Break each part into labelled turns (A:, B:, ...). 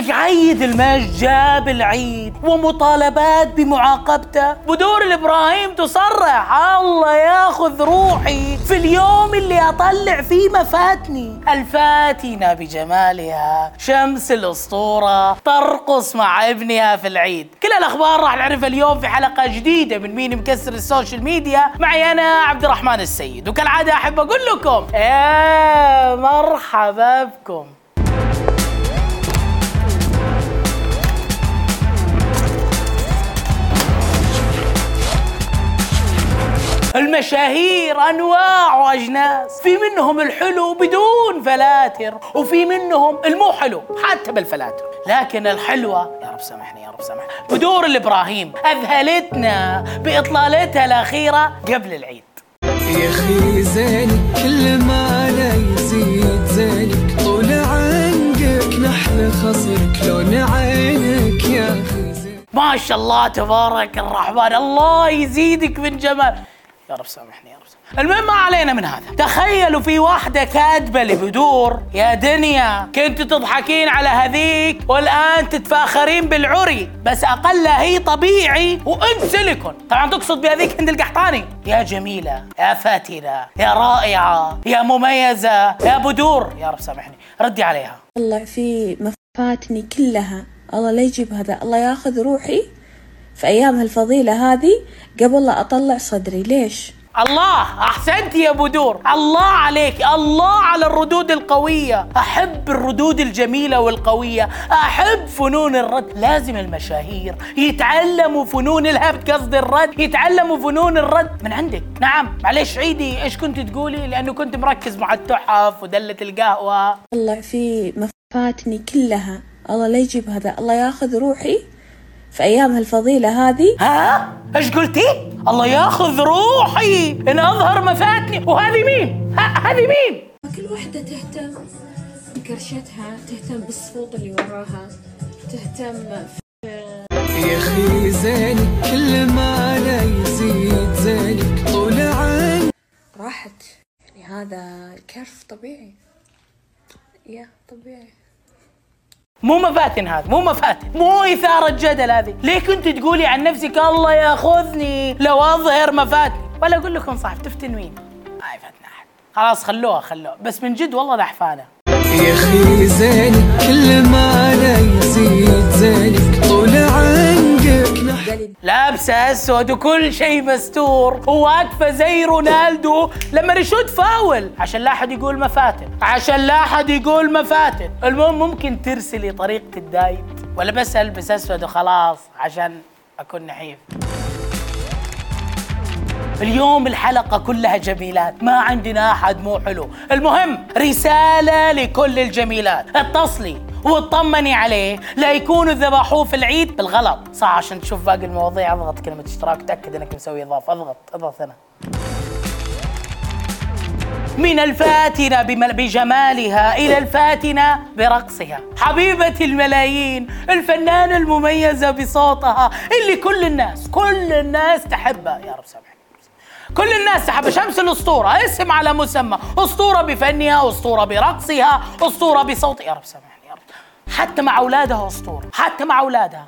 A: قعيد المجد جاب العيد ومطالبات بمعاقبته. بدور الإبراهيم تصرح الله ياخذ روحي في اليوم اللي أطلع فيه مفاتني. الفاتنة بجمالها شمس الأسطورة ترقص مع ابنها في العيد. كل الأخبار راح نعرفها اليوم في حلقة جديدة من مين مكسر ال social media. معي أنا عبد الرحمن السيد وكالعادة أحب أقول لكم يا مرحبا بكم. المشاهير أنواع واجناس في منهم الحلو بدون فلاتر وفي منهم المو حلو حتى بالفلاتر. لكن الحلوة يا رب سامحني يا رب سامحني. بدور الإبراهيم أذهلتنا بإطلالتها الأخيرة قبل العيد.
B: يا أخي زينك كل ما لا يزيد زينك. طول عنقك نحل خصرك لون عينك يا أخي زينك
A: ما شاء الله تبارك الرحمن الله يزيدك من جمال. يا رب سامحني يا رب سامحني. المهم ما علينا من هذا. تخيلوا في واحدة كاتبة لي بدور يا دنيا كنت تضحكين على هذيك والآن تتفاخرين بالعري بس أقلها هي طبيعي وأنت سيليكون طبعا تقصد بهذيك هند القحطاني. يا جميلة يا فاتنة يا رائعة يا مميزة يا بدور يا رب سامحني. ردي عليها.
C: طلع في مفاتني كلها. الله لا يجيب هذا. الله ياخذ روحي. في أيام هالفضيلة هذه قبل لا أطلع صدري. ليش؟
A: الله أحسنت يا بدور الله عليك الله على الردود القوية. أحب الردود الجميلة والقوية. أحب فنون الرد. لازم المشاهير يتعلموا فنون الهبد قصد الرد. يتعلموا فنون الرد. من عندك؟ نعم. معلش عيدي إيش كنت تقولي؟ لأنه كنت مركز مع التحف ودلة القهوة.
C: طلع في مفاتني كلها. الله لا يجيب هذا. الله ياخذ روحي في أيام هالفضيلة هذه.
A: ها؟ إيش قلتي؟ الله ياخذ روحي. إن أظهر مفاتني. وهذه مين؟ ها هذه مين؟
C: كل واحدة تهتم بكرشتها تهتم بالصفوط اللي وراها تهتم
B: يا أخي زينك كل ما لا يزيد زينك. طول عنقك
C: راحت. يعني هذا الكرف طبيعي. يا طبيعي.
A: مو مفاتن هذا مو مفاتن. مو إثارة جدل هذه. ليه كنت تقولي عن نفسك الله ياخذني؟ لو أظهر مفاتني ولا أقول لكم صح تفتن مين؟ ما يفتن أحد. خلاص خلوها خلوها. بس من جد والله دحفانة
B: يا أخي زينك كل ما لا يزيد زينك
C: قال
A: لابسة أسود وكل شيء مستور. وواقفة زي رونالدو لما يشوت فاول. عشان لا أحد يقول مفاتن عشان لا أحد يقول مفاتن المهم ممكن ترسلي طريقة الدايت. ولا بس ألبس أسود وخلاص عشان أكون نحيف. اليوم الحلقة كلها جميلات. ما عندنا أحد مو حلو. المهم رسالة لكل الجميلات. اتصلي واطمني عليه. لا يكونوا ذبحوه في العيد بالغلط. صح عشان تشوف باقي المواضيع. اضغط كلمة اشتراك. تأكد إنك مسوي إضافة. اضغط. اضغط هنا من الفاتنة بجمالها إلى الفاتنة برقصها. حبيبة الملايين الفنانة المميزة بصوتها اللي كل الناس كل الناس تحبها. يا رب سامحني. كل الناس تحب شمس الأسطورة. اسم على مسمى. أسطورة بفنها أسطورة برقصها أسطورة بصوتها. يا رب سامحني يا رب. حتى مع أولادها أسطورة. حتى مع أولادها.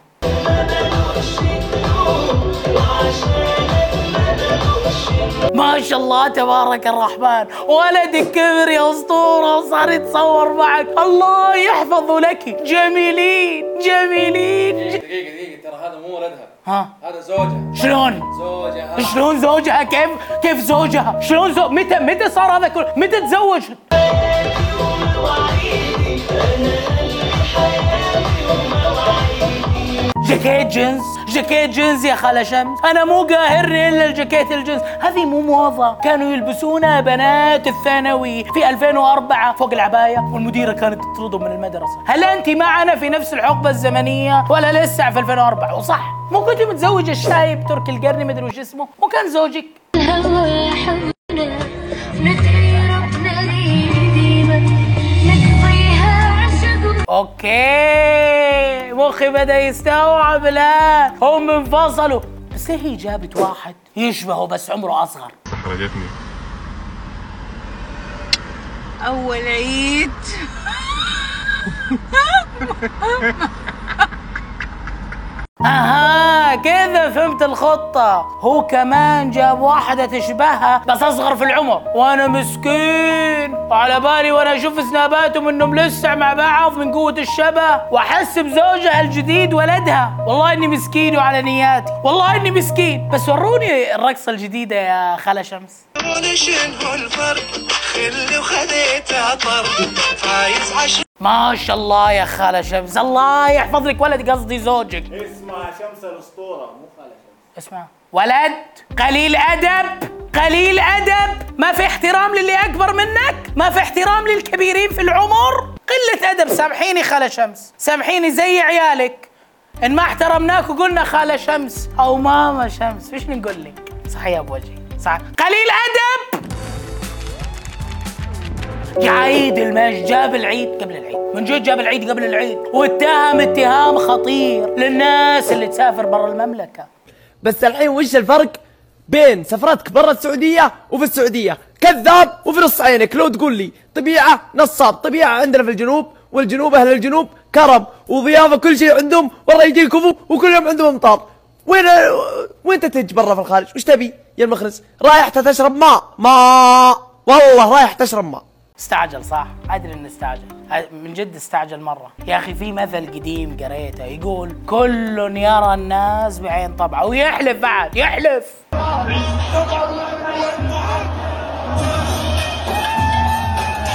A: ما شاء الله تبارك الرحمن. ولدك كبر يا أسطورة وصار يتصور معك. الله يحفظه لك. جميلين جميلين.
D: دقيقة دقيقة ترى هذا مو ولدها.
A: ها؟
D: هذا زوجها.
A: شلون؟
D: زوجها
A: شلون زوجها؟ كيف كيف زوجها؟ شلون زو... متى متى صار هذا كله متى تزوج جاكيت جينز جاكيت جينز يا خالة شمس. أنا مو قاهرني إلا الجاكيت الجينز. هذه مو موضة كانوا يلبسونها بنات الثانوي في 2004 فوق العباية والمديرة كانت تطردهم من المدرسة. هل أنت معنا في نفس الحقبة الزمنية ولا لسه في 2004 وصح. مو كنت متزوجة الشايب تركي القرني مدري وش اسمه مو كان زوجك أوكي. مخي بدأ يستوعب الآن. هم انفصلوا بس ليه هي جابت واحد يشبهه بس عمره أصغر.
E: احرجتني
F: أول عيد.
A: أها. كذا فهمت الخطة؟ هو كمان جاب واحدة تشبهها بس أصغر في العمر. وأنا مسكين. وعلى بالي وأنا أشوف سناباتهم إنهم لسه مع بعض من قوة الشبه. وأحس بزوجها الجديد ولدها. والله إني مسكين وعلى نياتي. والله إني مسكين. بس وروني الرقصة الجديدة يا خالة شمس.
E: شنو الفرق؟ خلي وخذيت عطر. فايز عشر
A: ما شاء الله يا خالة شمس. الله يحفظ لك ولد قصدي زوجك.
F: اسمع شمس الأسطورة. مو خالة شمس.
A: اسمع. ولد قليل أدب قليل أدب. ما في احترام للي أكبر منك ما في احترام للكبيرين في العمر. قلة أدب. سامحيني خالة شمس. سامحيني زي عيالك. إن ما احترمناك وقلنا خالة شمس. أو ماما شمس. وش نقول لك؟ صحيح بوجهي صح. قليل أدب! يا عيد المجد. جاب العيد قبل العيد. من جد جاب العيد قبل العيد. واتهم اتهام خطير للناس اللي تسافر برا المملكة.
G: بس الحين وش الفرق بين سفرتك برا السعودية وفي السعودية؟ كذاب وفي نص عينك لو تقول لي طبيعة نصاب طبيعة عندنا في الجنوب والجنوب أهل الجنوب كرم وضيافة كل شيء عندهم والله يجي كفو وكل يوم عندهم امطار وين وين تتج برا في الخارج؟ وش تبي يا المخرس رايح تشرب ماء. ماء. والله رايح تشرب ماء.
A: استعجل صح؟ أدري إنه استعجل. من جد استعجل مرة. يا أخي في مثل قديم قريته يقول كل يرى الناس بعين طبعة. ويحلف بعد يحلف.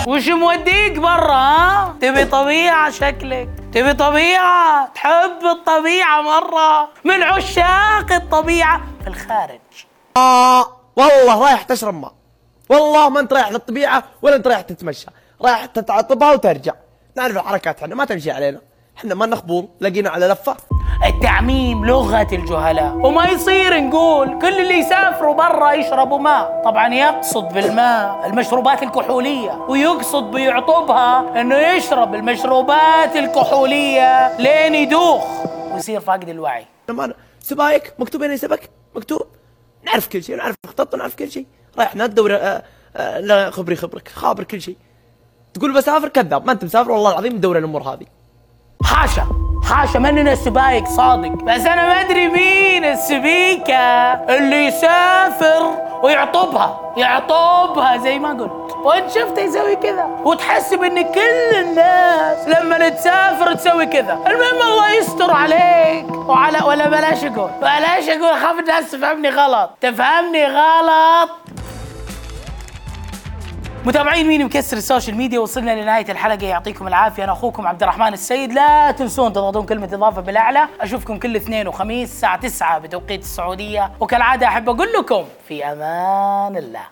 A: وش موديك برا ها؟ تبي طبيعة شكلك. تبي طبيعة تحب الطبيعة مرة. من عشاق الطبيعة في الخارج.
G: ماء والله رايح تشرب ماء. والله ما انت رايح للطبيعة ولا انت رايح تتمشى. رايح تتعطبها وترجع. نعرف الحركات إحنا ما تمشي علينا. إحنا ما نخبور لقينا على لفة.
A: التعميم لغة الجهلاء. وما يصير نقول كل اللي يسافروا برا يشربوا ماء. طبعا يقصد بالماء المشروبات الكحولية ويقصد بيعطبها إنه يشرب المشروبات الكحولية لين يدوخ ويصير فاقد الوعي.
G: سبايك مكتوب هنا سبك مكتوب. نعرف كل شيء نعرف خطط نعرف كل شيء. رايح ندور آه آه لا خبري خبرك خابر كل شيء. تقول بسافر كذاب ما انت مسافر والله العظيم مدور الأمور هذه.
A: حاشا حاشا مننا السبايك؟ صادق. بس أنا ما أدري مين السبيكة اللي يسافر ويعطبها. يعطبها زي ما قلت. وانت شفته يسوي كذا؟ وتحسب إن كل الناس لما تسافر تسوي كذا. المهم الله يستر عليك. وعلى ولا بلاش أقول. بلاش أقول اخاف الناس تفهمني غلط. تفهمني غلط. متابعين مين مكسر ال social media؟ وصلنا لنهاية الحلقة. يعطيكم العافية. أنا أخوكم عبد الرحمن السيد. لا تنسون تضغطون كلمة إضافة بالأعلى. أشوفكم كل اثنين وخميس الساعة 9 بتوقيت السعودية. وكالعادة أحب أقول لكم في أمان الله.